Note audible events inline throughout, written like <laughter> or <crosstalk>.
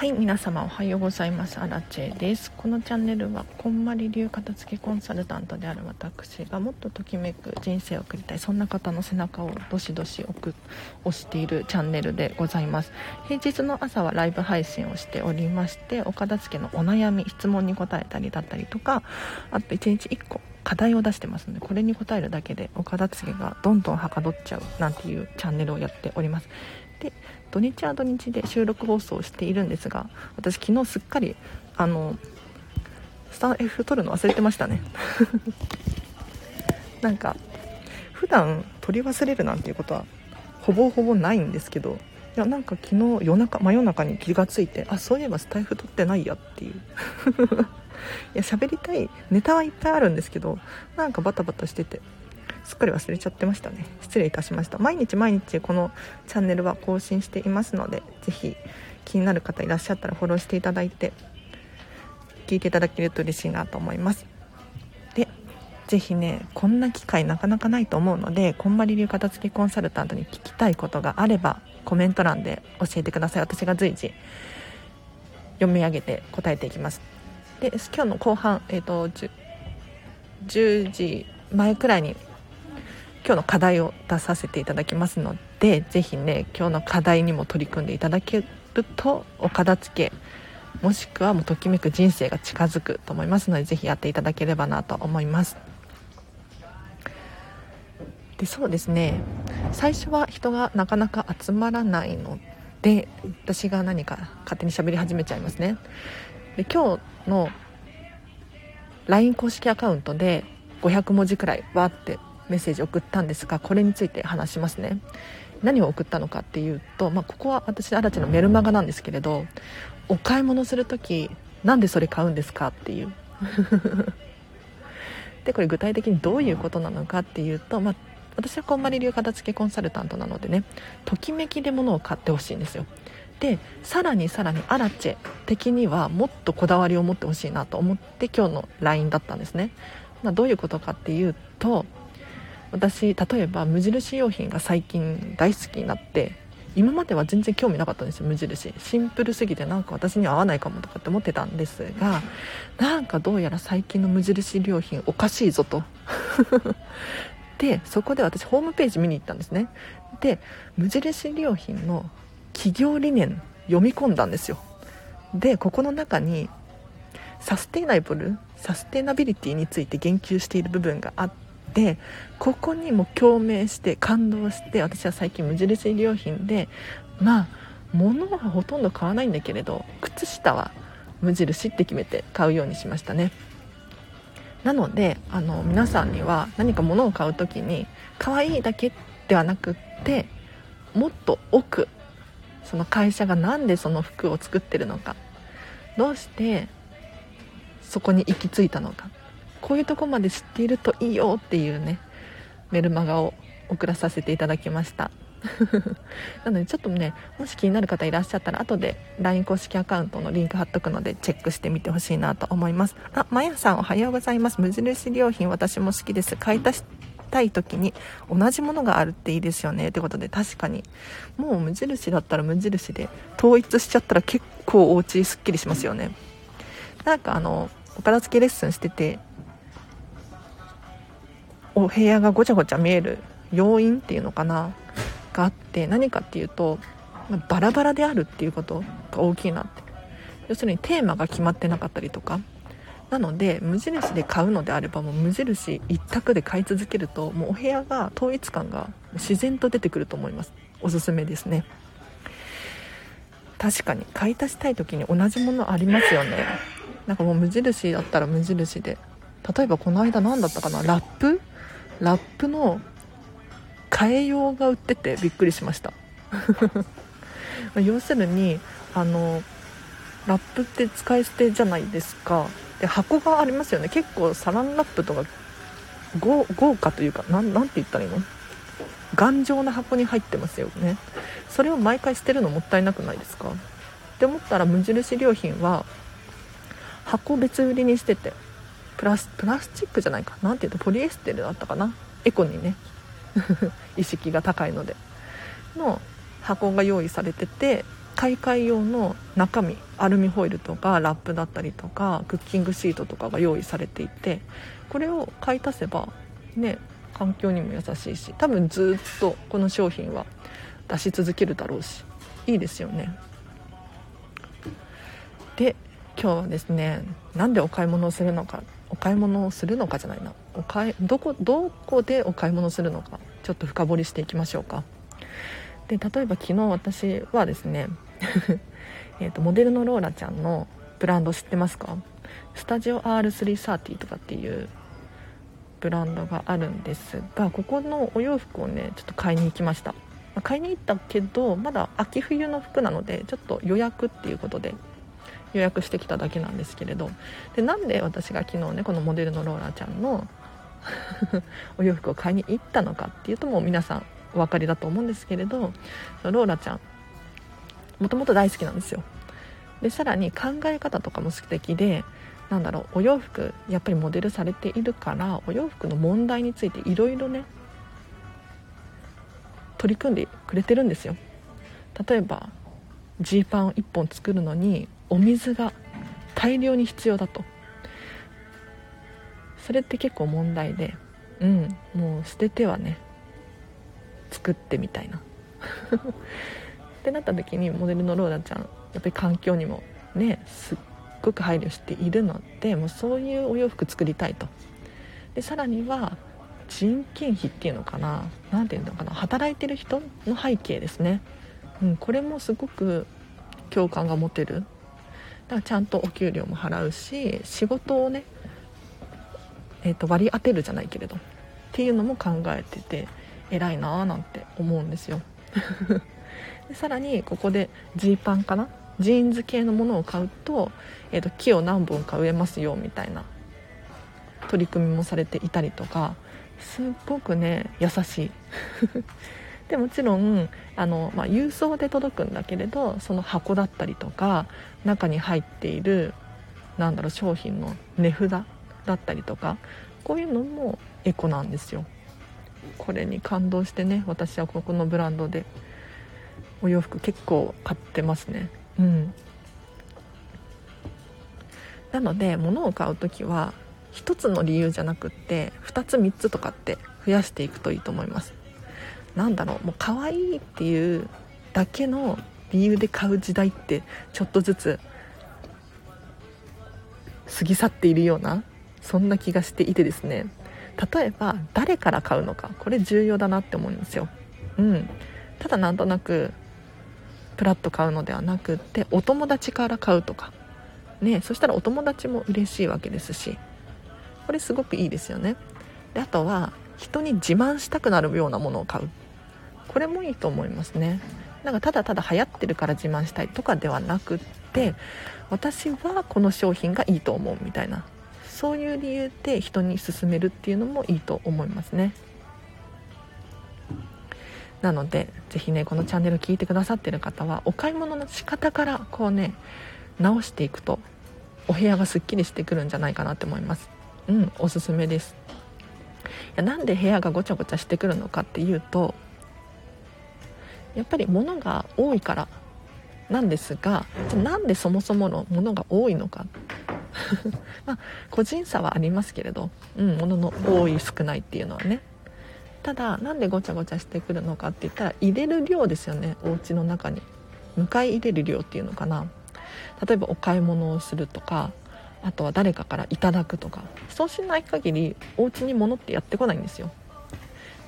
はい皆様おはようございます。アラチェです。このチャンネルはこんまり流片付けコンサルタントである私がもっとときめく人生を送りたいそんな方の背中をどしどし押しているチャンネルでございます。平日の朝はライブ配信をしておりましてお片付けのお悩み質問に答えたりだったりとかあと1日1個課題を出してますのでこれに答えるだけでお片付けがどんどんはかどっちゃうなんていうチャンネルをやっております。で土日は土日で収録放送をしているんですが私昨日すっかりあのスタッフ撮るの忘れてましたね。<laughs> なんか普段撮り忘れるなんていうことはほぼほぼないんですけどいやなんか昨日夜中真夜中に気がついてあそういえばスタイフ撮ってないやっていう。<laughs> いや喋りたいネタはいっぱいあるんですけどなんかバタバタしてて。すっかり忘れちゃってましたね。失礼いたしました。毎日毎日このチャンネルは更新していますので是非気になる方いらっしゃったらフォローしていただいて聞いていただけると嬉しいなと思います。で是非ねこんな機会なかなかないと思うのでこんまり流片付けコンサルタントに聞きたいことがあればコメント欄で教えてください。私が随時読み上げて答えていきます。で今日の後半、えーと、と 10, 10時前くらいに今日の課題を出させていただきますので是非ね今日の課題にも取り組んでいただけるとお片付けもしくはもうときめく人生が近づくと思いますので是非やっていただければなと思います。でそうですね。最初は人がなかなか集まらないので私が何か勝手に喋り始めちゃいますね。で今日の LINE 公式アカウントで500文字くらいわってメッセージ送ったんですがこれについて話しますね。何を送ったのかっていうと、まあ、ここは私新地のメルマガなんですけれどお買い物する時なんでそれ買うんですかっていう。<laughs> でこれ具体的にどういうことなのかっていうと、まあ、私はこんまり流片付けコンサルタントなのでねときめきで物を買ってほしいんですよ。でさらにさらにアラチェ的にはもっとこだわりを持ってほしいなと思って今日の LINE だったんですね、まあ、どういうことかっていうと私例えば無印良品が最近大好きになって今までは全然興味なかったんですよ無印。シンプルすぎてなんか私には合わないかもとかって思ってたんですがなんかどうやら最近の無印良品おかしいぞと。<laughs> でそこで私ホームページ見に行ったんですね。で無印良品の企業理念読み込んだんですよ。でここの中にサステイナブルサステナビリティについて言及している部分があってでここにも共鳴して感動して私は最近無印良品でまあ物はほとんど買わないんだけれど靴下は無印って決めて買うようにしましたね。なのであの皆さんには何か物を買う時に可愛いだけではなくってもっと奥その会社が何でその服を作ってるのかどうしてそこに行き着いたのかこういうとこまで知っているといいよっていうねメルマガを送らさせていただきました。<laughs> なのでちょっとねもし気になる方いらっしゃったら後で LINE 公式アカウントのリンク貼っとくのでチェックしてみてほしいなと思います。あまやさんおはようございます。無印良品私も好きです。買い足したい時に同じものがあるっていいですよね。ってことで確かに。もう無印だったら無印で統一しちゃったら結構お家すっきりしますよね。なんかあのお片付けレッスンしててお部屋がごちゃごちゃ見える要因っていうのかな？があって何かっていうとバラバラであるっていうことが大きいなって。要するにテーマが決まってなかったりとか。なので無印で買うのであればもう無印一択で買い続けるともうお部屋が統一感が自然と出てくると思います。おすすめですね。確かに。買い足したい時に同じものありますよね。なんかもう無印だったら無印で。例えばこの間何だったかな？ラップ？ラップの替え用が売っててびっくりしました。<laughs> 要するにあのラップって使い捨てじゃないですか。で箱がありますよね。結構サランラップとか豪華というかなんて言ったらいいの？頑丈な箱に入ってますよね。それを毎回捨てるのもったいなくないですか？って思ったら無印良品は箱別売りにしてて。プラスプラスチックじゃないか。何ていうとポリエステルだったかな。エコにね。<laughs> 意識が高いので。の箱が用意されてて買い替え用の中身アルミホイルとかラップだったりとかクッキングシートとかが用意されていてこれを買い足せばね環境にも優しいし多分ずっとこの商品は出し続けるだろうしいいですよね。で今日はですねなんでお買い物をするのか。買い物をするのかじゃないな。お買いどこどこでお買い物するのかちょっと深掘りしていきましょうか。で例えば昨日私はですね <laughs> えとモデルのローラちゃんのブランド知ってますか？スタジオ R330 とかっていうブランドがあるんですがここのお洋服をねちょっと買いに行きました。買いに行ったけどまだ秋冬の服なのでちょっと予約っていうことで予約してきただけなんですけれど。でなんで私が昨日ねこのモデルのローラちゃんの <laughs> お洋服を買いに行ったのかっていうともう皆さんお分かりだと思うんですけれどローラちゃんもともと大好きなんですよ。でさらに考え方とかも素敵でなんだろうお洋服やっぱりモデルされているからお洋服の問題についていろいろね取り組んでくれてるんですよ。例えばジーパンを1本作るのにお水が大量に必要だと。それって結構問題でうんもう捨ててはね作ってみたいな。<laughs> ってなった時にモデルのローラちゃんやっぱり環境にもねすっごく配慮しているのでもうそういうお洋服作りたいと。でさらには人件費っていうのかな何て言うのかな働いてる人の背景ですね、うん、これもすごく共感が持てるからちゃんとお給料も払うし仕事をね、えー、と割り当てるじゃないけれどっていうのも考えてて偉いなーなんて思うんですよ。<laughs> でさらにここでジーパンかな？ジーンズ系のものを買うと,、えー、と木を何本か植えますよみたいな取り組みもされていたりとかすっごくね優しい。でもちろんあの、まあ、郵送で届くんだけれどその箱だったりとか中に入っているなんだろう商品の値札だったりとかこういうのもエコなんですよ。これに感動してね私はここのブランドでお洋服結構買ってますね。うん。なので物を買う時は1つの理由じゃなくって2つ3つとかって増やしていくといいと思います。なんだろうもう可愛いっていうだけの理由で買う時代ってちょっとずつ過ぎ去っているようなそんな気がしていてですね。例えば誰から買うのかこれ重要だなって思うんですよ、うん、ただなんとなくプラッと買うのではなくってお友達から買うとか。ねそしたらお友達も嬉しいわけですし。これすごくいいですよね。であとは人に自慢したくなるようなものを買う。これもいいと思いますね。なんかただただ流行ってるから自慢したいとかではなくって私はこの商品がいいと思うみたいな。そういう理由で人に勧めるっていうのもいいと思いますね。なので是非ねこのチャンネル聞いてくださってる方はお買い物の仕方からこうね直していくとお部屋がすっきりしてくるんじゃないかなって思います。うんおすすめです。やなんで部屋がごちゃごちゃしてくるのかっていうとやっぱり物が多いからなんですがなんでそもそもの物が多いのか。<laughs> まあ個人差はありますけれど、うん、物の多い少ないっていうのはね。ただなんでごちゃごちゃしてくるのかって言ったら入れる量ですよね。お家の中に。迎え入れる量っていうのかな。例えばお買い物をするとかあとは誰かからいただくとか。そうしない限りお家に物ってやってこないんですよ。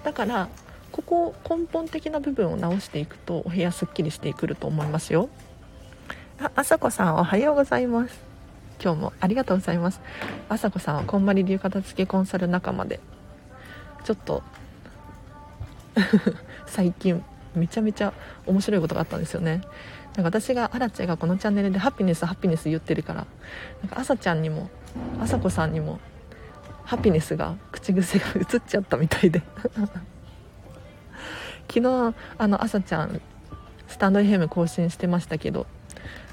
だからここ根本的な部分を直していくとお部屋すっきりしてくると思いますよ。ああさこさんおはようございます。今日もありがとうございます。あさこさんはこんまり流片付けコンサル仲間で。ちょっと <laughs> 最近めちゃめちゃ面白いことがあったんですよね。なんか私がアラチェがこのチャンネルでハピネスハピネス言ってるからなんか朝ちゃんにも朝子さんにもハピネスが口癖が <laughs> 移っちゃったみたいで。<laughs> 昨日あの朝ちゃんスタンド FM 更新してましたけど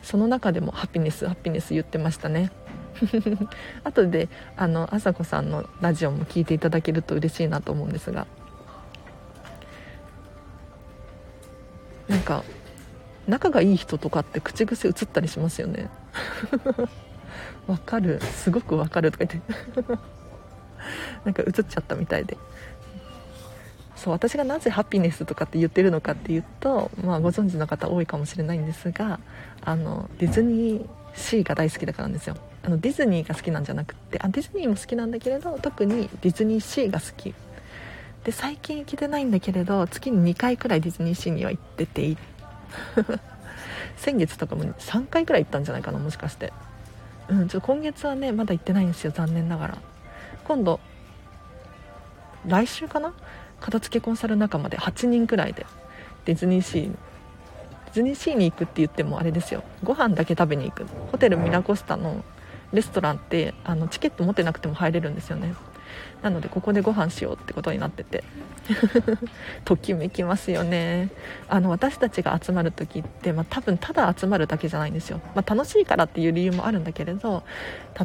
その中でもハピネスハピネス言ってましたね。<laughs> 後であの朝子さんのラジオも聞いていただけると嬉しいなと思うんですが。なんか仲がいい人とかって口癖移ったりしますよね。<laughs> わかる。すごくわかるとか言って。<laughs> なんか映っちゃったみたいで。そう私がなぜハピネスとかって言ってるのかっていうと、まあ、ご存知の方多いかもしれないんですがあのディズニーシーが大好きだからなんですよ。あのディズニーが好きなんじゃなくてあディズニーも好きなんだけれど特にディズニーシーが好き。で最近行けてないんだけれど月に2回くらいディズニーシーには行ってて <laughs> 先月とかも3回くらい行ったんじゃないかなもしかして。うんちょ今月はねまだ行ってないんですよ残念ながら。今度来週かな？片付けコンサル仲間で8人くらいでディズニーシーディズニーシーに行くって言ってもあれですよ。ご飯だけ食べに行く。ホテルミラコスタのレストランってあのチケット持ってなくても入れるんですよね。なのでここでご飯しようってことになってて。<laughs> ときめきますよね。あの私たちが集まる時って、まあ、多分ただ集まるだけじゃないんですよ、まあ、楽しいからっていう理由もあるんだけれど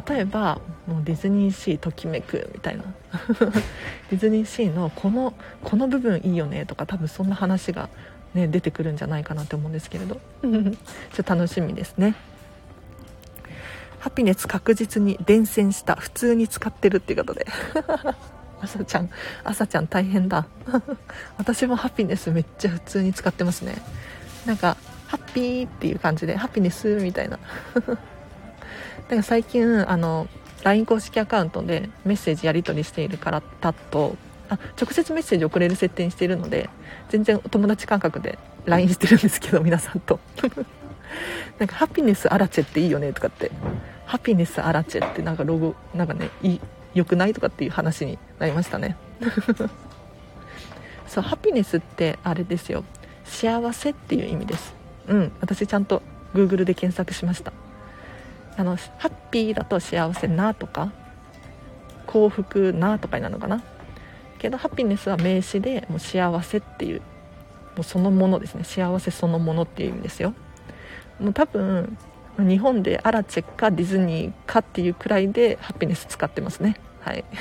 例えばもうディズニーシーときめくみたいな。<laughs> ディズニーシーのこのこの部分いいよねとか多分そんな話が、ね、出てくるんじゃないかなと思うんですけれど。<laughs> ちょっと楽しみですね。ハピネス確実に伝染した普通に使ってるっていうことで。<laughs> 朝ちゃん朝ちゃん大変だ。<laughs> 私もハピネスめっちゃ普通に使ってますね。なんかハッピーっていう感じでハピネスみたいな。<laughs> だか最近あの LINE 公式アカウントでメッセージやり取りしているからだと。あ直接メッセージ送れる設定にしているので全然お友達感覚で LINE してるんですけど皆さんと。なんかハピネスアラチェっていいよねとかってハピネスアラチェってなんかロゴなんかね良くないとかっていう話になりましたね。<laughs> そうハピネスってあれですよ。幸せっていう意味です。うん私ちゃんと Google で検索しました。あのハッピーだと幸せなとか幸福なとかになるのかな。けどハピネスは名詞でもう幸せっていうもうそのものですね。幸せそのものっていう意味ですよ。もう多分日本でアラチェかディズニーかっていうくらいでハピネス使ってますね。はい。<laughs>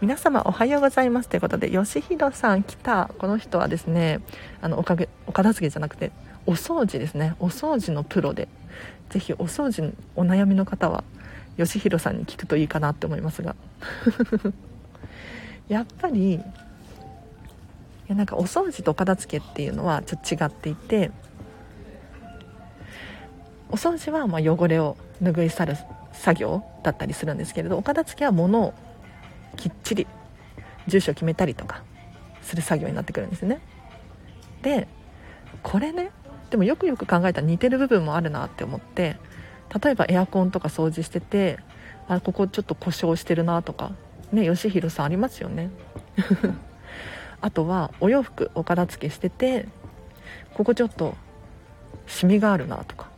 皆様おはようございますということで吉弘さん来た。この人はですねあのおかげお片付けじゃなくてお掃除ですね。お掃除のプロで。ぜひお掃除お悩みの方は吉弘さんに聞くといいかなって思いますが。<laughs> やっぱりいやなんかお掃除とお片付けっていうのはちょっと違っていてお掃除はま汚れを拭い去る作業だったりするんですけれどお片付けは物をきっちり住所を決めたりとかする作業になってくるんですね。でこれねでもよくよく考えたら似てる部分もあるなって思って例えばエアコンとか掃除しててあここちょっと故障してるなとかね吉弘さんありますよね。<laughs> あとはお洋服お片付けしててここちょっとシミがあるなとか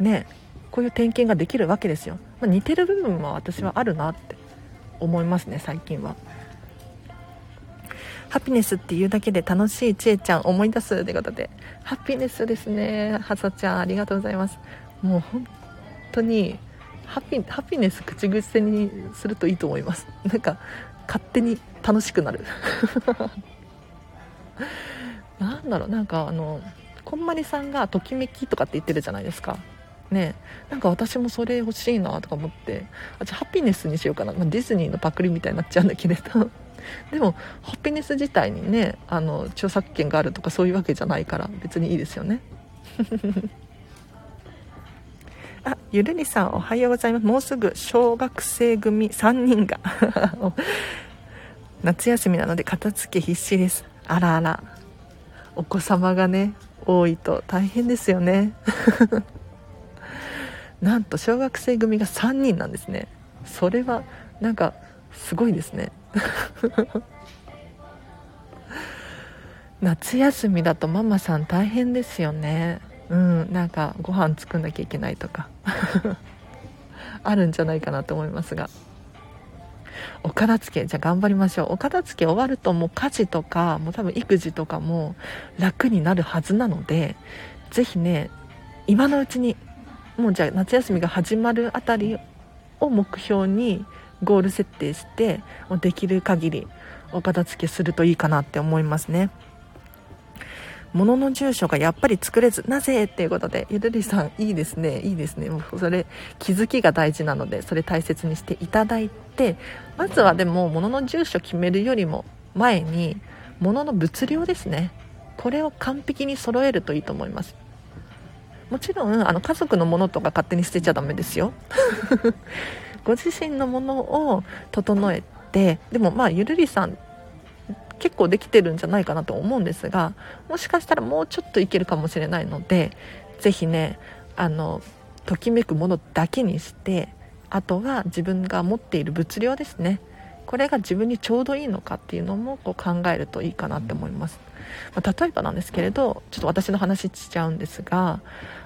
ねこういう点検ができるわけですよ、まあ、似てる部分は私はあるなって思いますね最近は。ハピネスっていうだけで楽しいちえちゃん思い出すということで。ハピネスですねはさちゃんありがとうございます。もう本当にハピハピネス口癖にするといいと思います。なんか勝手に楽しくなる。<laughs> なんだろうなんかあのこんまりさんがときめきとかって言ってるじゃないですか。ねなんか私もそれ欲しいなとか思ってあじゃハピネスにしようかな、まあ、ディズニーのパクリみたいになっちゃうんだけれど。<laughs> でもハピネス自体にねあの著作権があるとかそういうわけじゃないから別にいいですよね。<laughs> あゆるりさんおはようございます。もうすぐ小学生組3人が。<laughs> 夏休みなので片付け必死です。あらあら。お子様がね多いと大変ですよね。なんと小学生組が3人なんですね。それはなんかすごいですね。<laughs> 夏休みだとママさん大変ですよね。うんなんかご飯作んなきゃいけないとか。<laughs> あるんじゃないかなと思いますが。お片付けじゃあ頑張りましょう。お片付け終わるともう家事とかもう多分育児とかも楽になるはずなので是非ね今のうちにもうじゃあ夏休みが始まるあたりを目標にゴール設定してできる限りお片付けするといいかなって思いますね。物の住所がやっぱり作れずなぜ？っていうことでゆるりさんいいですね。いいですね。もうそれ気づきが大事なのでそれ大切にしていただいてまずはでも物の住所決めるよりも前に物の物量ですね。これを完璧に揃えるといいと思います。もちろんあの家族のものとか勝手に捨てちゃダメですよ。<laughs> ご自身のものを整えてでもまあゆるりさん結構できてるんじゃないかなと思うんですがもしかしたらもうちょっといけるかもしれないので是非ねあのときめくものだけにしてあとは自分が持っている物量ですね。これが自分にちょうどいいのかっていうのもこう考えるといいかなって思います、まあ、例えばなんですけれどちょっと私の話しちゃうんですが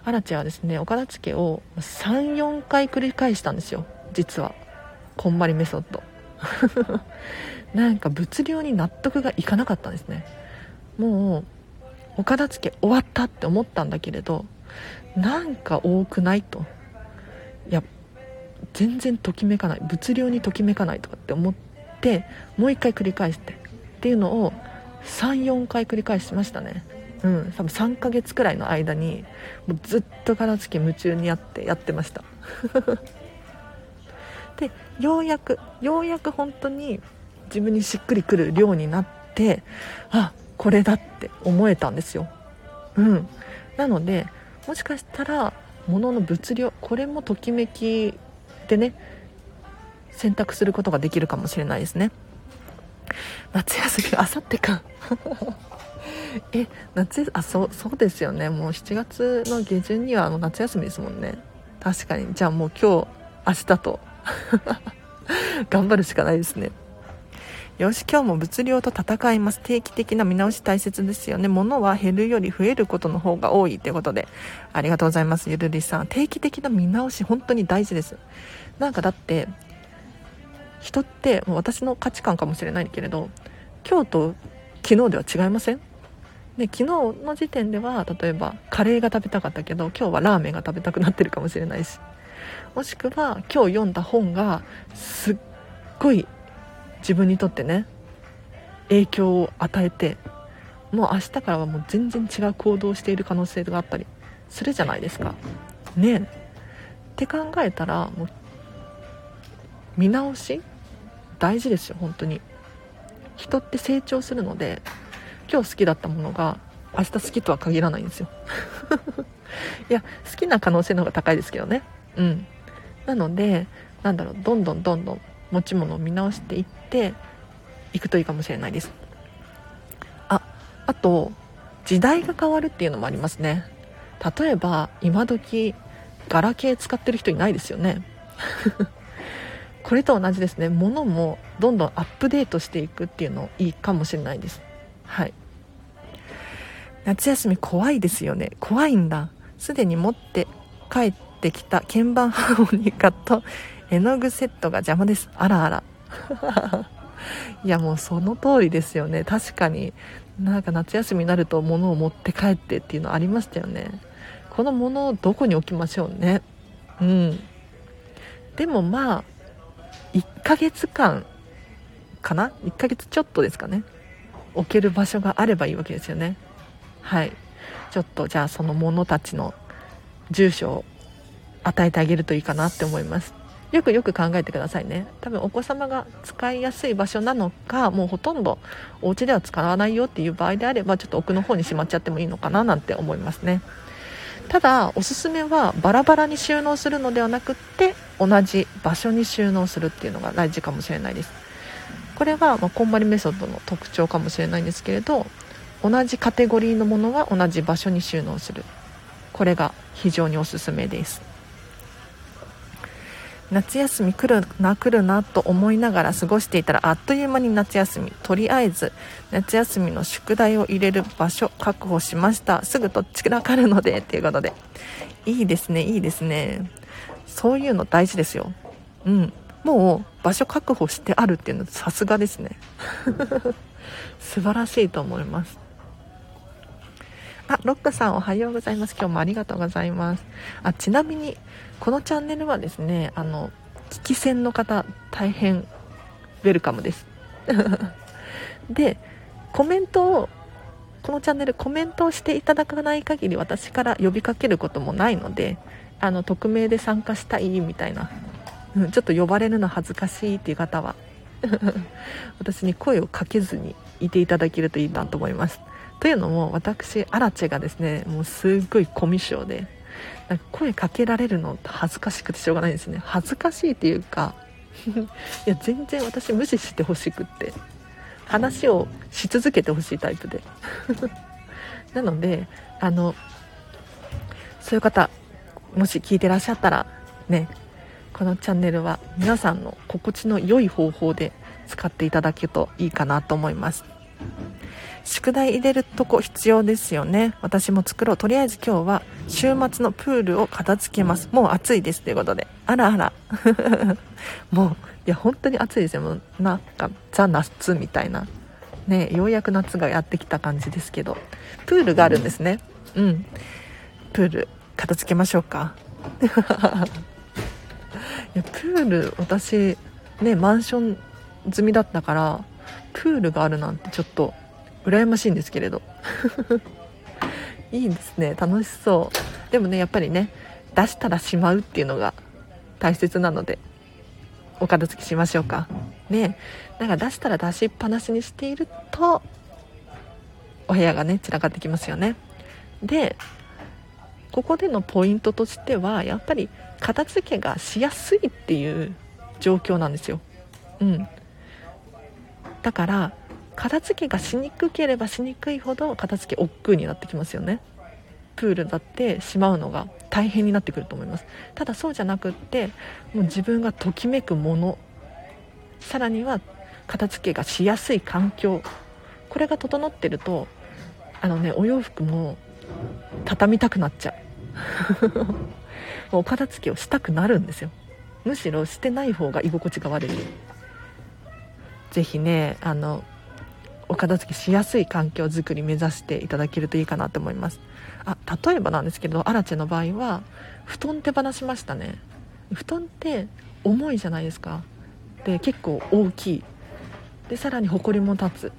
アラチェはですねお片付けを34回繰り返したんですよ。実は。こんまりメソッド。<laughs> なんか物量に納得がいかなかったんですね。もうお片付け終わったって思ったんだけれどなんか多くないと。いや全然ときめかない。物量にときめかないとかって思ってもう一回繰り返してっていうのを34回繰り返しましたね。うん。多分3ヶ月くらいの間にもうずっと片付け夢中にやってやってました。<laughs> でようやくようやく本当に自分にしっくりくる量になってあこれだって思えたんですよ。うん。なのでもしかしたら物の物量これもときめきでね選択することができるかもしれないですね。夏休みあさってか。<laughs> え夏あそうそうですよね。もう7月の下旬にはあの夏休みですもんね。確かに。じゃあもう今日明日と。<laughs> 頑張るしかないですね。よし今日も物量と戦います。定期的な見直し大切ですよね。物は減るより増えることの方が多いということで。ありがとうございますゆるりさん。定期的な見直し本当に大事です。なんかだって人ってもう私の価値観かもしれないけれど今日と昨日では違いません？で昨日の時点では例えばカレーが食べたかったけど今日はラーメンが食べたくなってるかもしれないし。もしくは今日読んだ本がすっごい自分にとってね影響を与えてもう明日からはもう全然違う行動をしている可能性があったりするじゃないですか。ねえ。って考えたらもう見直し？大事ですよ本当に。人って成長するので今日好きだったものが明日好きとは限らないんですよ。<laughs> いや好きな可能性の方が高いですけどね。うん。なのでなんだろうどんどんどんどん持ち物を見直していっていくといいかもしれないです。ああと時代が変わるっていうのもありますね。例えば今時ガラケー使ってる人いないですよね。これと同じですね。物もどんどんアップデートしていくっていうのいいかもしれないです。はい。夏休み怖いですよね。怖いんだ。すでに持って帰ってきた鍵盤ハーモニカと絵の具セットが邪魔です。あらあら。<laughs> いやもうその通りですよね。確かに。なんか夏休みになると物を持って帰ってっていうのありましたよね。この物をどこに置きましょうね。うん。でもまあ1ヶ月間かな？1ヶ月ちょっとですかね。置ける場所があればいいわけですよね。はい。ちょっとじゃあその物たちの住所を与えてあげるといいかなって思います。よくよく考えてくださいね。多分お子様が使いやすい場所なのかもうほとんどお家では使わないよっていう場合であればちょっと奥の方にしまっちゃってもいいのかななんて思いますね。ただおすすめはバラバラに収納するのではなくって同じ場所に収納するっていうのが大事かもしれないです。これはまこんまりメソッドの特徴かもしれないんですけれど同じカテゴリーのものは同じ場所に収納する。これが非常におすすめです。夏休み来るな来るなと思いながら過ごしていたらあっという間に夏休み。とりあえず夏休みの宿題を入れる場所確保しました。すぐとっちらかるのでっていうことで。いいですねいいですね。そういうの大事ですよ。うん。もう場所確保してあるっていうのさすがですね。<laughs> 素晴らしいと思います。あ、ロックさんおはようございます。今日もありがとうございます。あ、ちなみに、このチャンネルはですね、あの、聞き戦の方、大変、ウェルカムです。<laughs> で、コメントをこのチャンネルコメントをしていただかない限り私から呼びかけることもないのであの匿名で参加したいみたいな、うん、ちょっと呼ばれるの恥ずかしいっていう方は <laughs> 私に声をかけずにいていただけるといいなと思いますというのも私アラチェがですねもうすっごいコミュ障でなんか声かけられるの恥ずかしくてしょうがないですね。恥ずかしいっていうか <laughs> いや全然私無視してほしくって話をし続けてほしいタイプで。<laughs> なのであのそういう方もし聞いてらっしゃったらねこのチャンネルは皆さんの心地の良い方法で使っていただけるといいかなと思います。宿題入れるとこ必要ですよね。私も作ろう。とりあえず今日は週末のプールを片付けます。もう暑いですということで。あらあら。<laughs> もういや本当に暑いですよ。もうなんかザ・夏みたいな。ねようやく夏がやってきた感じですけど。プールがあるんですね。うん。プール片付けましょうか。<laughs> いやプール私ねマンション済みだったからプールがあるなんてちょっと羨ましいんですけれど。<laughs> いいですね。楽しそう。でもねやっぱりね出したらしまうっていうのが大切なのでお片付けしましょうか。ねなんか出したら出しっぱなしにしているとお部屋がね散らかってきますよね。でここでのポイントとしてはやっぱり片付けがしやすいっていう状況なんですよ。うん。だから片付けがしにくければしにくいほど片付け億劫になってきますよね。プールだってしまうのが大変になってくると思います。ただそうじゃなくってもう自分がときめくもの。さらには片付けがしやすい環境。これが整ってるとあのねお洋服も畳みたくなっちゃう。<laughs> もうお片付けをしたくなるんですよ。むしろしてない方が居心地が悪い。ぜひねあのお片付けしやすい環境づくり目指していただけるといいかなと思います。あ例えばなんですけどアラチェの場合は布団手放しましたね。布団って重いじゃないですか。で結構大きい。でさらに埃も立つ。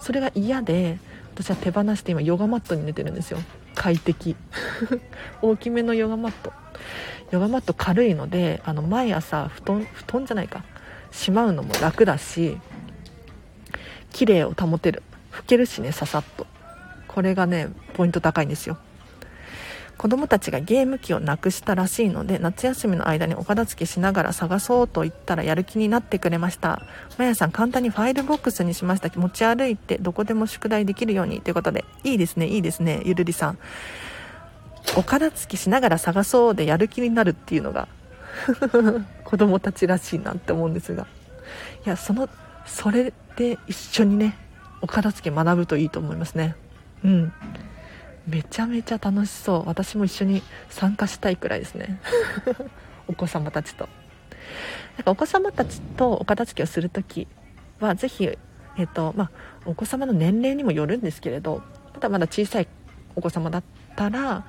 それが嫌で私は手放して今ヨガマットに寝てるんですよ。快適。<laughs> 大きめのヨガマット。ヨガマット軽いのであの毎朝布団布団じゃないか。しまうのも楽だし綺麗を保てる。拭けるしねささっと。これがねポイント高いんですよ。子供たちがゲーム機をなくしたらしいので夏休みの間にお片付けしながら探そうと言ったらやる気になってくれました。まやさん簡単にファイルボックスにしました。持ち歩いてどこでも宿題できるようにということで。いいですねいいですねゆるりさん。お片付けしながら探そうでやる気になるっていうのが子供たちらしいなって思うんですが。いやそのそれで一緒にねお片付け学ぶといいと思いますね。うん。めちゃめちゃ楽しそう。私も一緒に参加したいくらいですね。<laughs> お子様たちと。なんかお子様たちとお片付けをする時はぜひ、えーとまあ、お子様の年齢にもよるんですけれどまだまだ小さいお子様だったら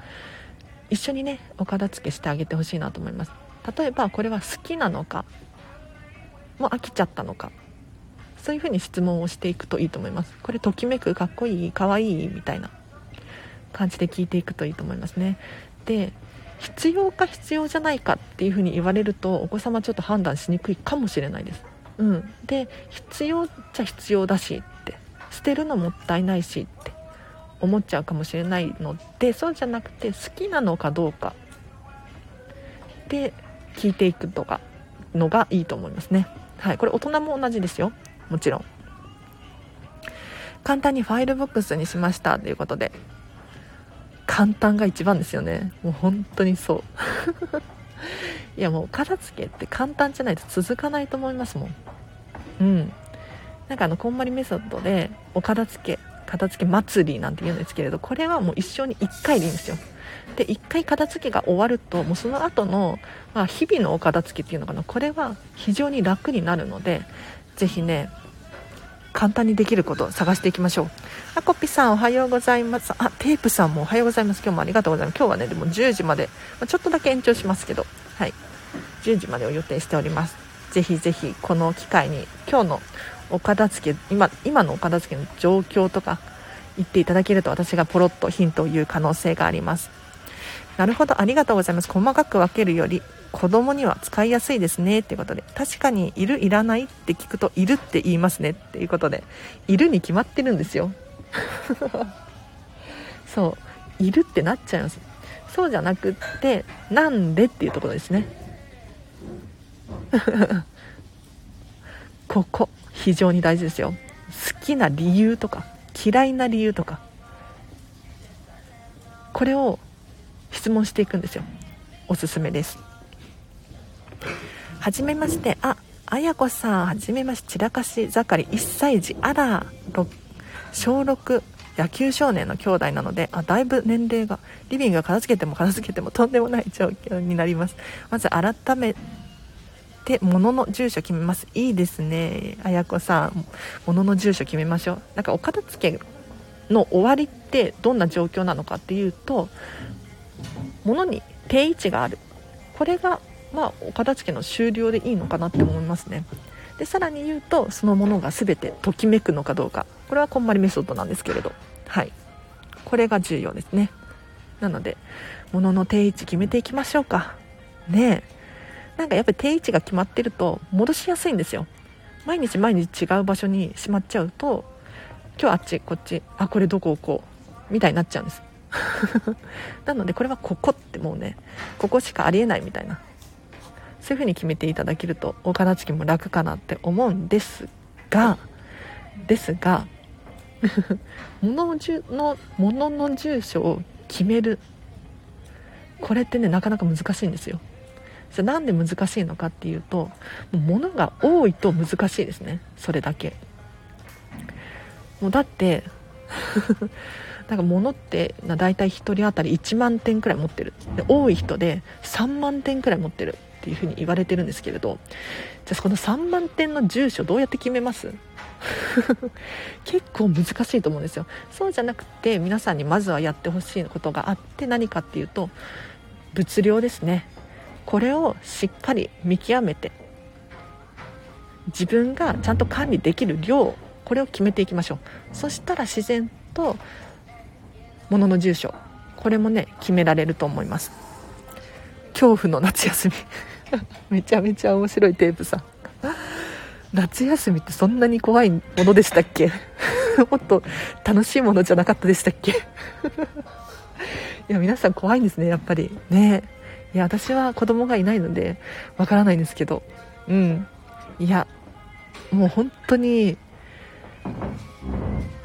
一緒にねお片付けしてあげてほしいなと思います。例えばこれは好きなのかもう飽きちゃったのかそういうふうに質問をしていくといいと思います。これときめくかっこいいかわいいみたいな感じで聞いていくといいと思いますね。で必要か必要じゃないかっていうふうに言われるとお子様ちょっと判断しにくいかもしれないです。うん。で必要じゃ必要だしって捨てるのもったいないしって思っちゃうかもしれないのでそうじゃなくて好きなのかどうか。で聞いていくとかのがいいと思いますね。はいこれ大人も同じですよ。もちろん。簡単にファイルボックスにしました。ということで。簡単が一番ですよね。もう本当にそう。<laughs> いやもう片付けって簡単じゃないと続かないと思いますもん。うん。なんかあのこんまりメソッドでお片付け片付け祭りなんて言うんですけれどこれはもう一生に1回でいいんですよ。で1回片付けが終わるともうその後のまあ、日々のお片付けっていうのかな。これは非常に楽になるのでぜひね簡単にできることを探していきましょう。あこぴさんおはようございます。あテープさんもおはようございます。今日もありがとうございます。今日はねでも10時まで、まあ、ちょっとだけ延長しますけど。はい。10時までを予定しております。ぜひぜひこの機会に今日のお片付け今今のお片付けの状況とか言っていただけると私がポロッとヒントを言う可能性があります。なるほど。ありがとうございます。細かく分けるより子供には使いやすいですね。っていうことで。確かにいるいらないって聞くといるって言いますね。っていうことで。いるに決まってるんですよ。<laughs> そう。いるってなっちゃいます。そうじゃなくってなんでっていうところですね。<laughs> ここ非常に大事ですよ。好きな理由とか嫌いな理由とか。これを質問していくんですよ。おすすめです。はじめまして。ああやこさん。はじめまして。散らかし盛り。1歳児あら。小6野球少年の兄弟なので。あだいぶ年齢がリビングが片付けても片付けてもとんでもない状況になります。まず改めて物の住所決めます。いいですね。あやこさん。物の住所決めましょう。なんかお片付けの終わりってどんな状況なのかっていうと物に定位置がある。これがまあお片付けの終了でいいのかなって思いますね。でさらに言うとそのものが全てときめくのかどうか。これはこんまりメソッドなんですけれど。はい。これが重要ですね。なので物の定位置決めていきましょうか。ねえ。なんかやっぱり定位置が決まってると戻しやすいんですよ。毎日毎日違う場所にしまっちゃうと今日あっちこっちあこれどこ置こうみたいになっちゃうんです。<laughs> なのでこれはここってもうねここしかありえないみたいな。そういう風に決めていただけるとお片付けも楽かなって思うんですがですが <laughs> 物の物の住所を決める。これってねなかなか難しいんですよ。じゃなんで難しいのかっていうとう物が多いと難しいですね。それだけ。もうだって <laughs> なんか物って大体1人当たり1万点くらい持ってる。で多い人で3万点くらい持ってるっていうふうに言われてるんですけれどじゃあこの3万点の住所どうやって決めます？<laughs> 結構難しいと思うんですよ。そうじゃなくて皆さんにまずはやってほしいことがあって何かっていうと物量ですね。これをしっかり見極めて自分がちゃんと管理できる量これを決めていきましょう。そしたら自然と物の住所。これもね決められると思います。恐怖の夏休み。<laughs> めちゃめちゃ面白いテープさん。夏休みってそんなに怖いものでしたっけ？<laughs> もっと楽しいものじゃなかったでしたっけ？<laughs> いや皆さん怖いんですねやっぱり。ね。いや私は子供がいないのでわからないんですけど。うん。いやもう本当に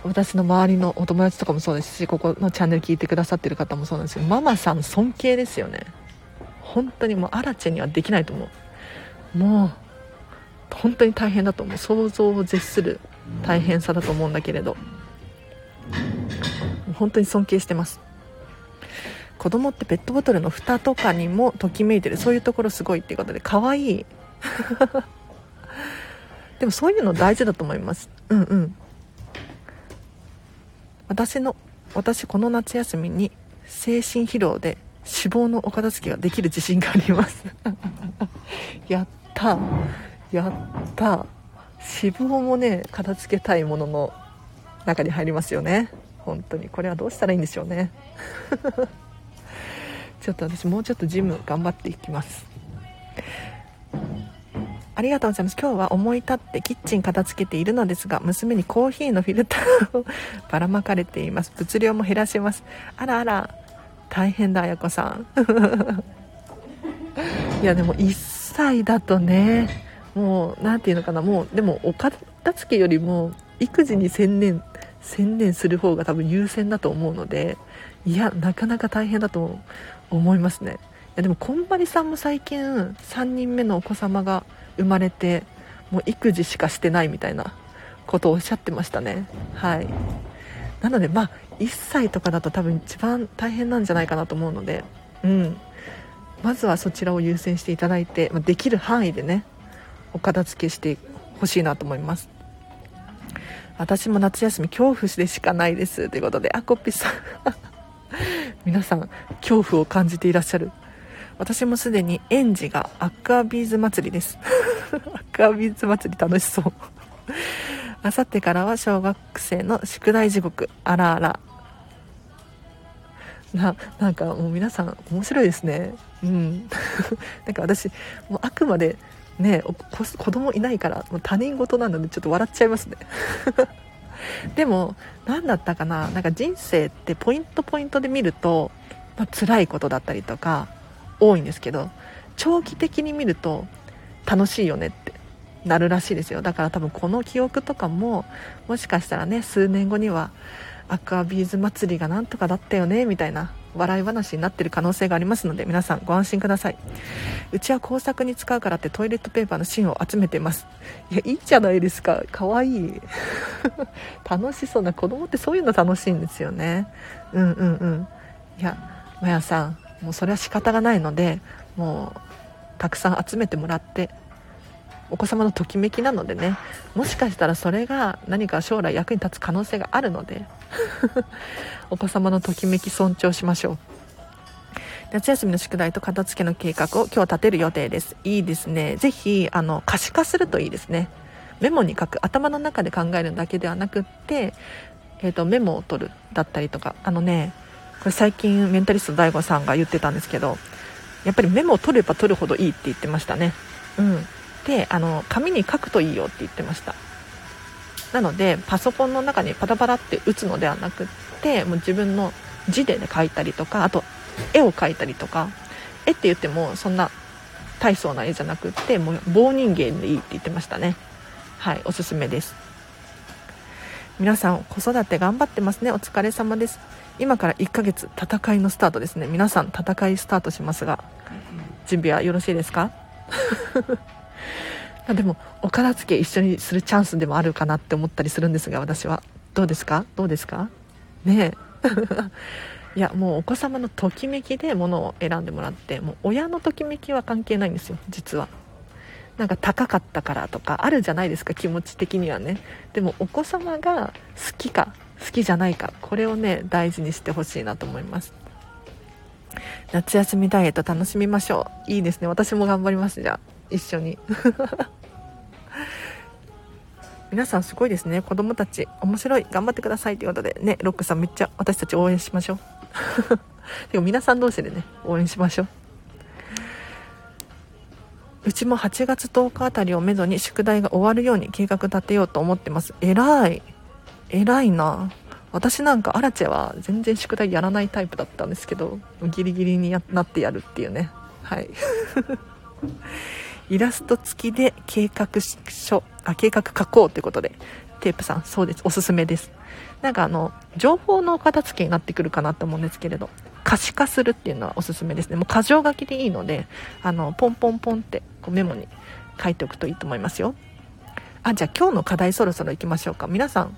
私の周りのお友達とかもそうですしここのチャンネル聞いてくださってる方もそうなんですけどママさん尊敬ですよね。本当にもうアラチェにはできないと思う。もう本当に大変だと思う。想像を絶する大変さだと思うんだけれど。本当に尊敬してます。子供ってペットボトルの蓋とかにもときめいてる。そういうところすごいっていうことで可愛い。<laughs> でもそういうの大事だと思います。うんうん。私の私この夏休みに精神疲労で脂肪のお片付けができる自信があります。<laughs> やった。やった。脂肪もね片付けたいものの中に入りますよね。本当に。これはどうしたらいいんでしょうね。<laughs> ちょっと私もうちょっとジム頑張っていきます。ありがとうございます。今日は思い立ってキッチン片付けているのですが娘にコーヒーのフィルターを <laughs> ばらまかれています。物量も減らします。あらあら大変だあやこさん。<laughs> いやでも1歳だとねもう何て言うのかな。もうでもお片付けよりも育児に専念専念する方が多分優先だと思うのでいやなかなか大変だと思いますね。いやでもこんまりさんも最近3人目のお子様が生まれてもう育児しかしてないみたいなことをおっしゃってましたね。はい。なのでまあ1歳とかだと多分一番大変なんじゃないかなと思うのでうん。まずはそちらを優先していただいてできる範囲でねお片付けしてほしいなと思います。私も夏休み恐怖でしかないです。ということであこっぴさん。<laughs> 皆さん恐怖を感じていらっしゃる。私もすでに園児がアクアビーズ祭りです。<laughs> アクアビーズ祭り楽しそう。あさってからは小学生の宿題地獄あらあら。ななんかもう皆さん面白いですね。うん。<laughs> なんか私もうあくまでね子供いないからもう他人事なのでちょっと笑っちゃいますね。<laughs> でも何だったかな。なんか人生ってポイントポイントで見ると、まあ、辛いことだったりとか多いんですけど長期的に見ると楽しいよねってなるらしいですよ。だから多分この記憶とかももしかしたらね数年後にはアクアビーズ祭りがなんとかだったよねみたいな笑い話になってる可能性がありますので皆さんご安心ください。うちは工作に使うからってトイレットペーパーの芯を集めてます。いやいいじゃないですか。かわいい。<laughs> 楽しそうな子供ってそういうの楽しいんですよね。うんうんうん。いやまやさん。もうそれは仕方がないのでもうたくさん集めてもらってお子様のときめきなのでねもしかしたらそれが何か将来役に立つ可能性があるので <laughs> お子様のときめき尊重しましょう。夏休みの宿題と片付けの計画を今日立てる予定です。いいですね。ぜひあの可視化するといいですね。メモに書く。頭の中で考えるだけではなくって、えーと、メモを取るだったりとか。あのねこれ最近メンタリスト DAIGO さんが言ってたんですけどやっぱりメモを取れば取るほどいいって言ってましたね。うん。であの紙に書くといいよって言ってました。なのでパソコンの中にパタパタって打つのではなくってもう自分の字で、ね、書いたりとかあと絵を描いたりとか絵って言ってもそんな大層な絵じゃなくってもう棒人間でいいって言ってましたね。はいおすすめです。皆さん子育て頑張ってますね。お疲れ様です。今から1ヶ月戦いのスタートですね。皆さん戦いスタートしますが準備はよろしいですか？<laughs> でもお片付け一緒にするチャンスでもあるかなって思ったりするんですが私は。どうですか？どうですか？ねえ。<laughs> いやもうお子様のときめきで物を選んでもらってもう親のときめきは関係ないんですよ実は。なんか高かったからとかあるじゃないですか気持ち的にはね。でもお子様が好きか好きじゃないかこれをね大事にしてほしいなと思います。夏休みダイエット楽しみましょう。いいですね。私も頑張りますじゃあ。一緒に。<laughs> 皆さんすごいですね。子供たち面白い。頑張ってください。ということで。ねロックさんめっちゃ私たち応援しましょう。<laughs> でも皆さん同士でね応援しましょう。うちも8月10日あたりをめどに宿題が終わるように計画立てようと思ってます。偉い。偉いな。私なんかアラチェは全然宿題やらないタイプだったんですけどギリギリになってやるっていうね。はい。<laughs> イラスト付きで計画書あ計画書こうということで。テープさんそうです。おすすめです。なんかあの情報のお片付けになってくるかなと思うんですけれど可視化するっていうのはおすすめですね。もう箇条書きでいいのであのポンポンポンってこうメモに書いておくといいと思いますよ。あじゃあ今日の課題そろそろ行きましょうか。皆さん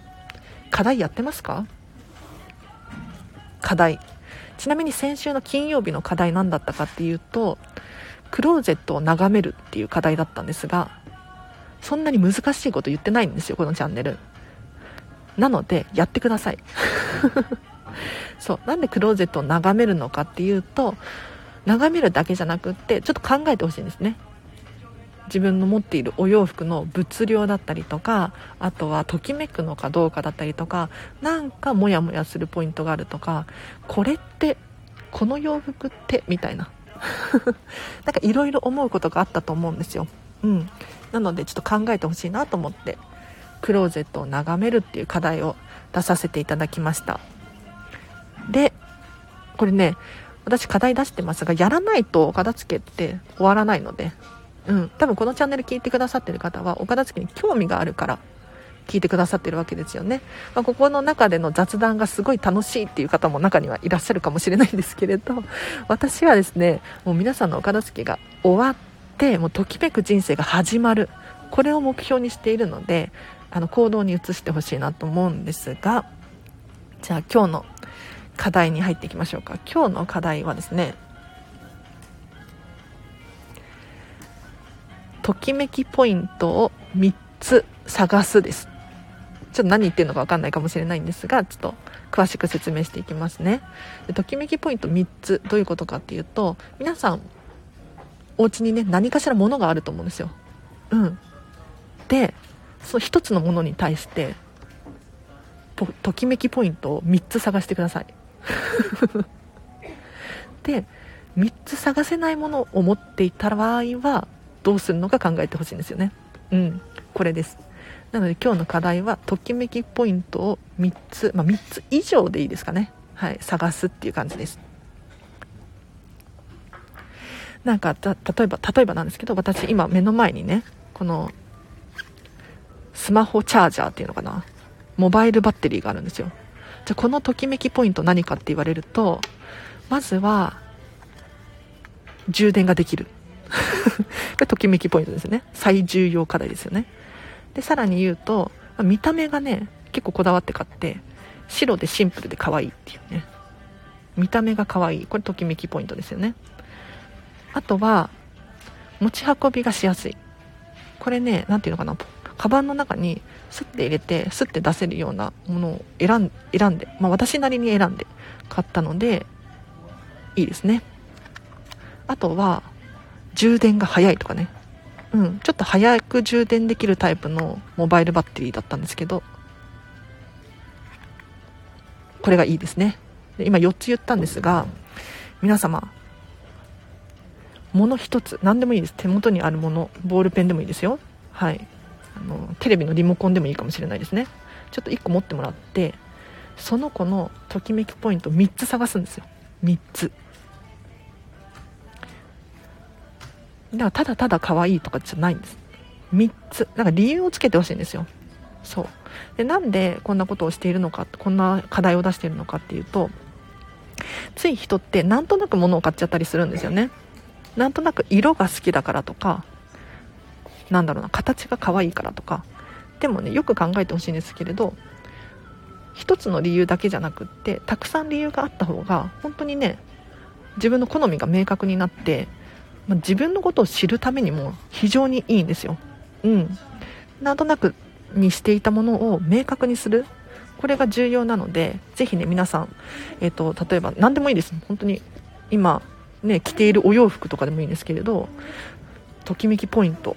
課題やってますか？課題。ちなみに先週の金曜日の課題何だったかっていうとクローゼットを眺めるっていう課題だったんですがそんなに難しいこと言ってないんですよこのチャンネル。なのでやってください。<laughs> そう。なんでクローゼットを眺めるのかっていうと眺めるだけじゃなくってちょっと考えてほしいんですね。自分の持っているお洋服の物量だったりとかあとはときめくのかどうかだったりとかなんかモヤモヤするポイントがあるとかこれってこの洋服ってみたいな <laughs> なんかいろいろ思うことがあったと思うんですよ。うん。なのでちょっと考えてほしいなと思って、クローゼットを眺めるっていう課題を出させていただきました。で、これね、私課題出してますが、やらないと片付けって終わらないので、うん。多分このチャンネル聞いてくださってる方は、お片付けに興味があるから、聞いてくださってるわけですよね。まあ、ここの中での雑談がすごい楽しいっていう方も中にはいらっしゃるかもしれないんですけれど、私はですね、もう皆さんのお片付けが終わって、もうときめく人生が始まる。これを目標にしているので、あの行動に移してほしいなと思うんですが、じゃあ今日の課題に入っていきましょうか。今日の課題はですね、ときめきポイントを3つ探すです。ちょっと何言ってるのか分かんないかもしれないんですが、ちょっと詳しく説明していきますね。でときめきポイント3つ、どういうことかっていうと、皆さん、お家にね、何かしら物があると思うんですよ。うん。で、その1つのものに対してときめきポイントを3つ探してください <laughs> で3つ探せないものを持っていた場合はどうするのか考えてほしいんですよね。うん。これです。なので今日の課題はときめきポイントを3つ、まあ、3つ以上でいいですかね。はい。探すっていう感じです。なんか例えば例えばなんですけど私今目の前にねこのスマホチャージャーっていうのかな。モバイルバッテリーがあるんですよ。じゃあこのときめきポイント何かって言われるとまずは充電ができる。<laughs> これときめきポイントですね。最重要課題ですよね。でさらに言うと見た目がね結構こだわって買って白でシンプルで可愛いっていうね。見た目が可愛い。これときめきポイントですよね。あとは持ち運びがしやすい。これね何ていうのかな。カバンの中にスッて入れてスッて出せるようなものを選ん選んで、まあ、私なりに選んで買ったのでいいですね。あとは充電が早いとかね。うん。ちょっと早く充電できるタイプのモバイルバッテリーだったんですけど。これがいいですね。今4つ言ったんですが皆様もの1つ何でもいいです。手元にあるものボールペンでもいいですよ。はい。あのテレビのリモコンでもいいかもしれないですね。ちょっと1個持ってもらってその子のときめきポイント3つ探すんですよ。3つ。だからただただ可愛いとかじゃないんです。3つ。なんか理由をつけてほしいんですよ。そう。でなんでこんなことをしているのかこんな課題を出しているのかっていうとつい人ってなんとなく物を買っちゃったりするんですよね。なんとなく色が好きだからとかなんだろうな形が可愛いからとかでもねよく考えてほしいんですけれど一つの理由だけじゃなくってたくさん理由があった方が本当にね自分の好みが明確になってまあ、自分のことを知るためにも非常にいいんですよ。うん。なんとなくにしていたものを明確にする。これが重要なので、ぜひね、皆さん、えっ、ー、と、例えば何でもいいです。本当に今、ね、着ているお洋服とかでもいいんですけれど、ときめきポイント。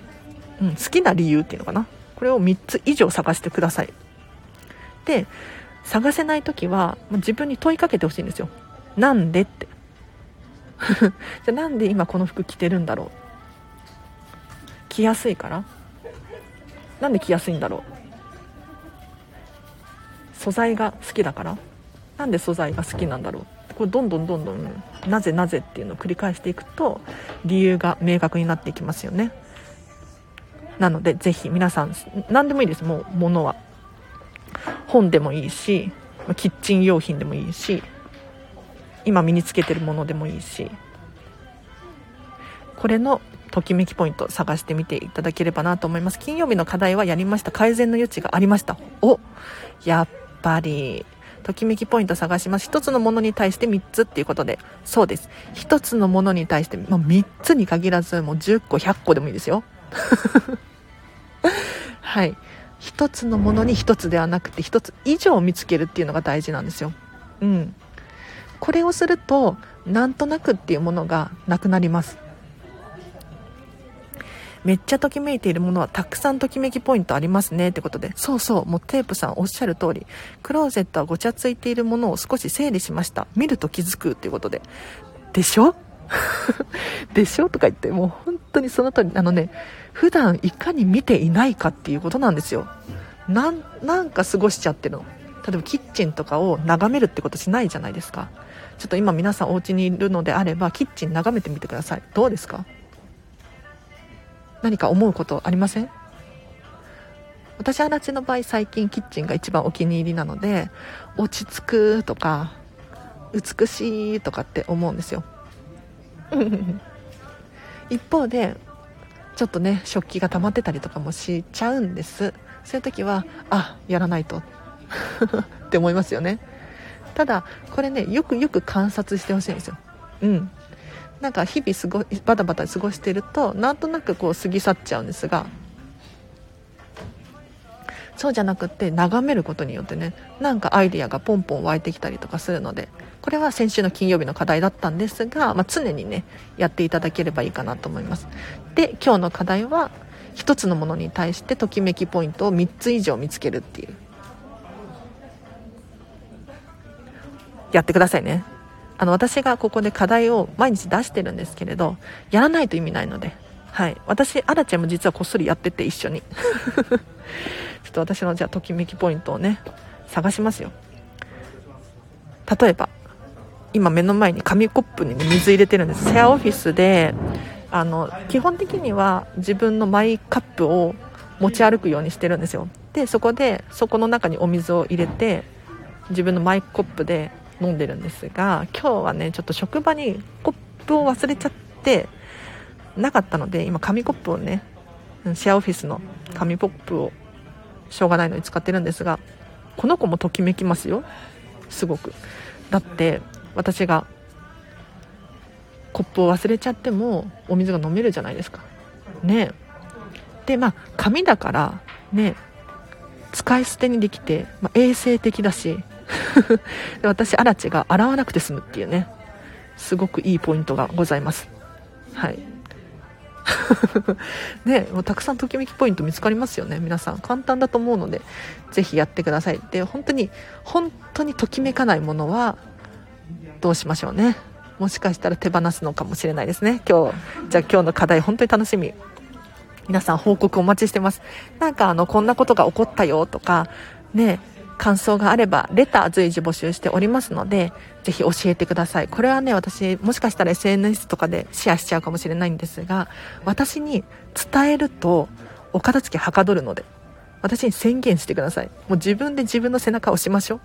うん、好きな理由っていうのかな。これを3つ以上探してください。で、探せない時は、自分に問いかけてほしいんですよ。なんでって。<laughs> じゃあなんで今この服着てるんだろう？着やすいから？なんで着やすいんだろう？素材が好きだから？なんで素材が好きなんだろう？これどんどんどんどんなぜなぜっていうのを繰り返していくと理由が明確になっていきますよね。なのでぜひ皆さん何でもいいです。もう物は。本でもいいしキッチン用品でもいいし今身につけてるものでもいいしこれのときめきポイント探してみていただければなと思います。金曜日の課題はやりました。改善の余地がありました。おやっぱり。ときめきポイント探します。1つのものに対して3つっていうことで。そうです。1つのものに対して、まあ、3つに限らずもう10個100個でもいいですよ。<laughs> はい。1つのものに1つではなくて1つ以上見つけるっていうのが大事なんですよ。うん。これをするとなんとなくっていうものがなくなります。めっちゃときめいているものはたくさんときめきポイントありますねってことで。そうそうもうテープさんおっしゃる通りクローゼットはごちゃついているものを少し整理しました。見ると気づくっていうことで。でしょ？<laughs> でしょ？とか言ってもう本当にその通り。あのね普段いかに見ていないかっていうことなんですよ。なんなんか過ごしちゃってるの。例えばキッチンとかを眺めるってことしないじゃないですか。ちょっと今皆さんお家にいるのであればキッチン眺めてみてください。どうですか？何か思うことありません？私足立の場合最近キッチンが一番お気に入りなので落ち着くとか美しいとかって思うんですよ。<laughs> 一方でちょっとね食器が溜まってたりとかもしちゃうんです。そういう時はあやらないと。<laughs> って思いますよね。ただこれねよくよく観察してほしいんですよ。うん。なんか日々過ごバタバタ過ごしてるとなんとなくこう過ぎ去っちゃうんですが。そうじゃなくって眺めることによってねなんかアイデアがポンポン湧いてきたりとかするのでこれは先週の金曜日の課題だったんですが、まあ、常にねやっていただければいいかなと思います。で今日の課題は1つのものに対してときめきポイントを3つ以上見つけるっていう。やってくださいね。あの私がここで課題を毎日出してるんですけれどやらないと意味ないので。はい。私アラちゃんも実はこっそりやってて一緒に。<laughs> ちょっと私のじゃあときめきポイントをね探しますよ。例えば今目の前に紙コップに、ね、水入れてるんです。シェアオフィスであの基本的には自分のマイカップを持ち歩くようにしてるんですよ。でそこでそこの中にお水を入れて自分のマイコップで飲んでるんですが今日はねちょっと職場にコップを忘れちゃってなかったので今紙コップをねシェアオフィスの紙コップをしょうがないのに使ってるんですがこの子もときめきますよ。すごく。だって私がコップを忘れちゃってもお水が飲めるじゃないですか。ねでまあ紙だからね使い捨てにできて、まあ、衛生的だし <laughs> で私アラチが洗わなくて済むっていうね。すごくいいポイントがございます。はい。<laughs> ねもうたくさんときめきポイント見つかりますよね皆さん。簡単だと思うのでぜひやってください。で本当に本当にときめかないものはどうしましょうね。もしかしたら手放すのかもしれないですね。今日じゃあ今日の課題本当に楽しみ。皆さん報告お待ちしてます。なんかあのこんなことが起こったよとかね感想があればレター随時募集しておりますのでぜひ教えてください。これはね私もしかしたら SNS とかでシェアしちゃうかもしれないんですが私に伝えるとお片付けはかどるので私に宣言してください。もう自分で自分の背中を押しましょう。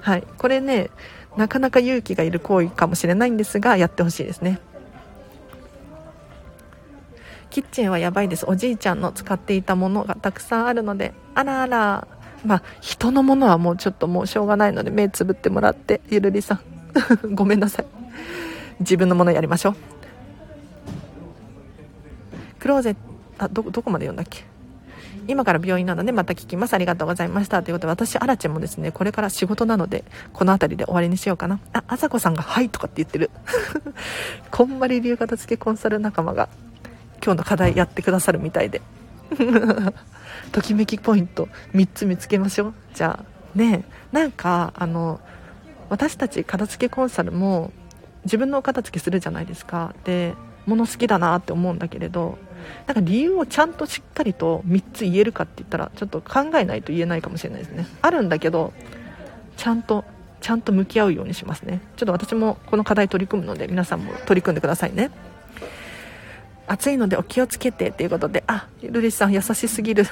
はい。これねなかなか勇気がいる行為かもしれないんですがやってほしいですね。キッチンはやばいです。おじいちゃんの使っていたものがたくさんあるのであらあら。まあ人のものはもうちょっともうしょうがないので目つぶってもらってゆるりさん。<laughs> ごめんなさい。自分のものやりましょう。クローゼットあどどこまで読んだっけ？今から病院なのでまた聞きます。ありがとうございました。ということで私アラチェもですねこれから仕事なのでこの辺りで終わりにしようかな。ああさこさんが「はい」とかって言ってる。<laughs> こんまり流片付けコンサル仲間が今日の課題やってくださるみたいで。ときめきポイント3つ見つけましょう。じゃあねなんかあの私たち片付けコンサルも自分のお片付けするじゃないですか。で物好きだなって思うんだけれどなんか理由をちゃんとしっかりと3つ言えるかって言ったらちょっと考えないと言えないかもしれないですね。あるんだけどちゃんとちゃんと向き合うようにしますね。ちょっと私もこの課題取り組むので皆さんも取り組んでくださいね。暑いのでお気をつけてということであルリさん優しすぎる。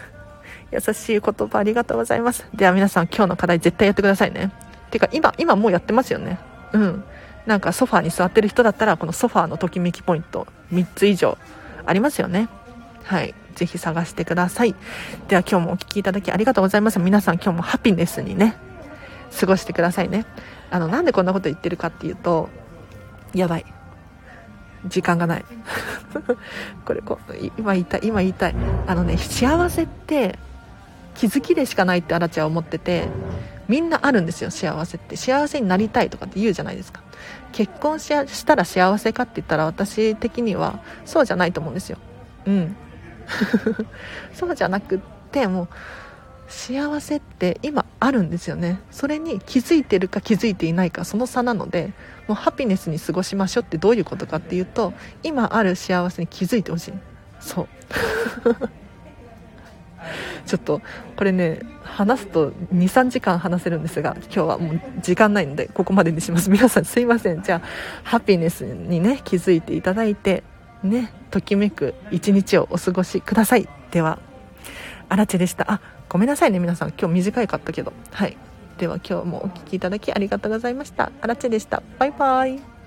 優しい言葉ありがとうございます。では皆さん今日の課題絶対やってくださいね。てか今今もうやってますよね。うん。なんかソファーに座ってる人だったらこのソファーのときめきポイント。3つ以上ありますよね。はい。ぜひ探してください。では今日もお聴きいただきありがとうございます。皆さん今日もハピネスにね過ごしてくださいね。あのなんでこんなこと言ってるかっていうとやばい。時間がない。<laughs> これこう今言いたい今言いたい。あのね幸せって気づきでしかないってアラチは思っててみんなあるんですよ幸せって。幸せになりたいとかって言うじゃないですか。結婚したら幸せかって言ったら私的にはそうじゃないと思うんですよ。うん。<laughs> そうじゃなくってもう幸せって今あるんですよね。それに気づいてるか気づいていないかその差なのでもうハピネスに過ごしましょうってどういうことかっていうと今ある幸せに気づいてほしい。そう。ちょっとこれね話すと23時間話せるんですが今日はもう時間ないのでここまでにします。皆さんすいません。じゃあハピネスにね気づいていただいてねときめく一日をお過ごしください。ではあらちでしたあごめんなさいね皆さん今日短いかったけどはいでは今日もお聴きいただきありがとうございました。あらちでしたバイバイ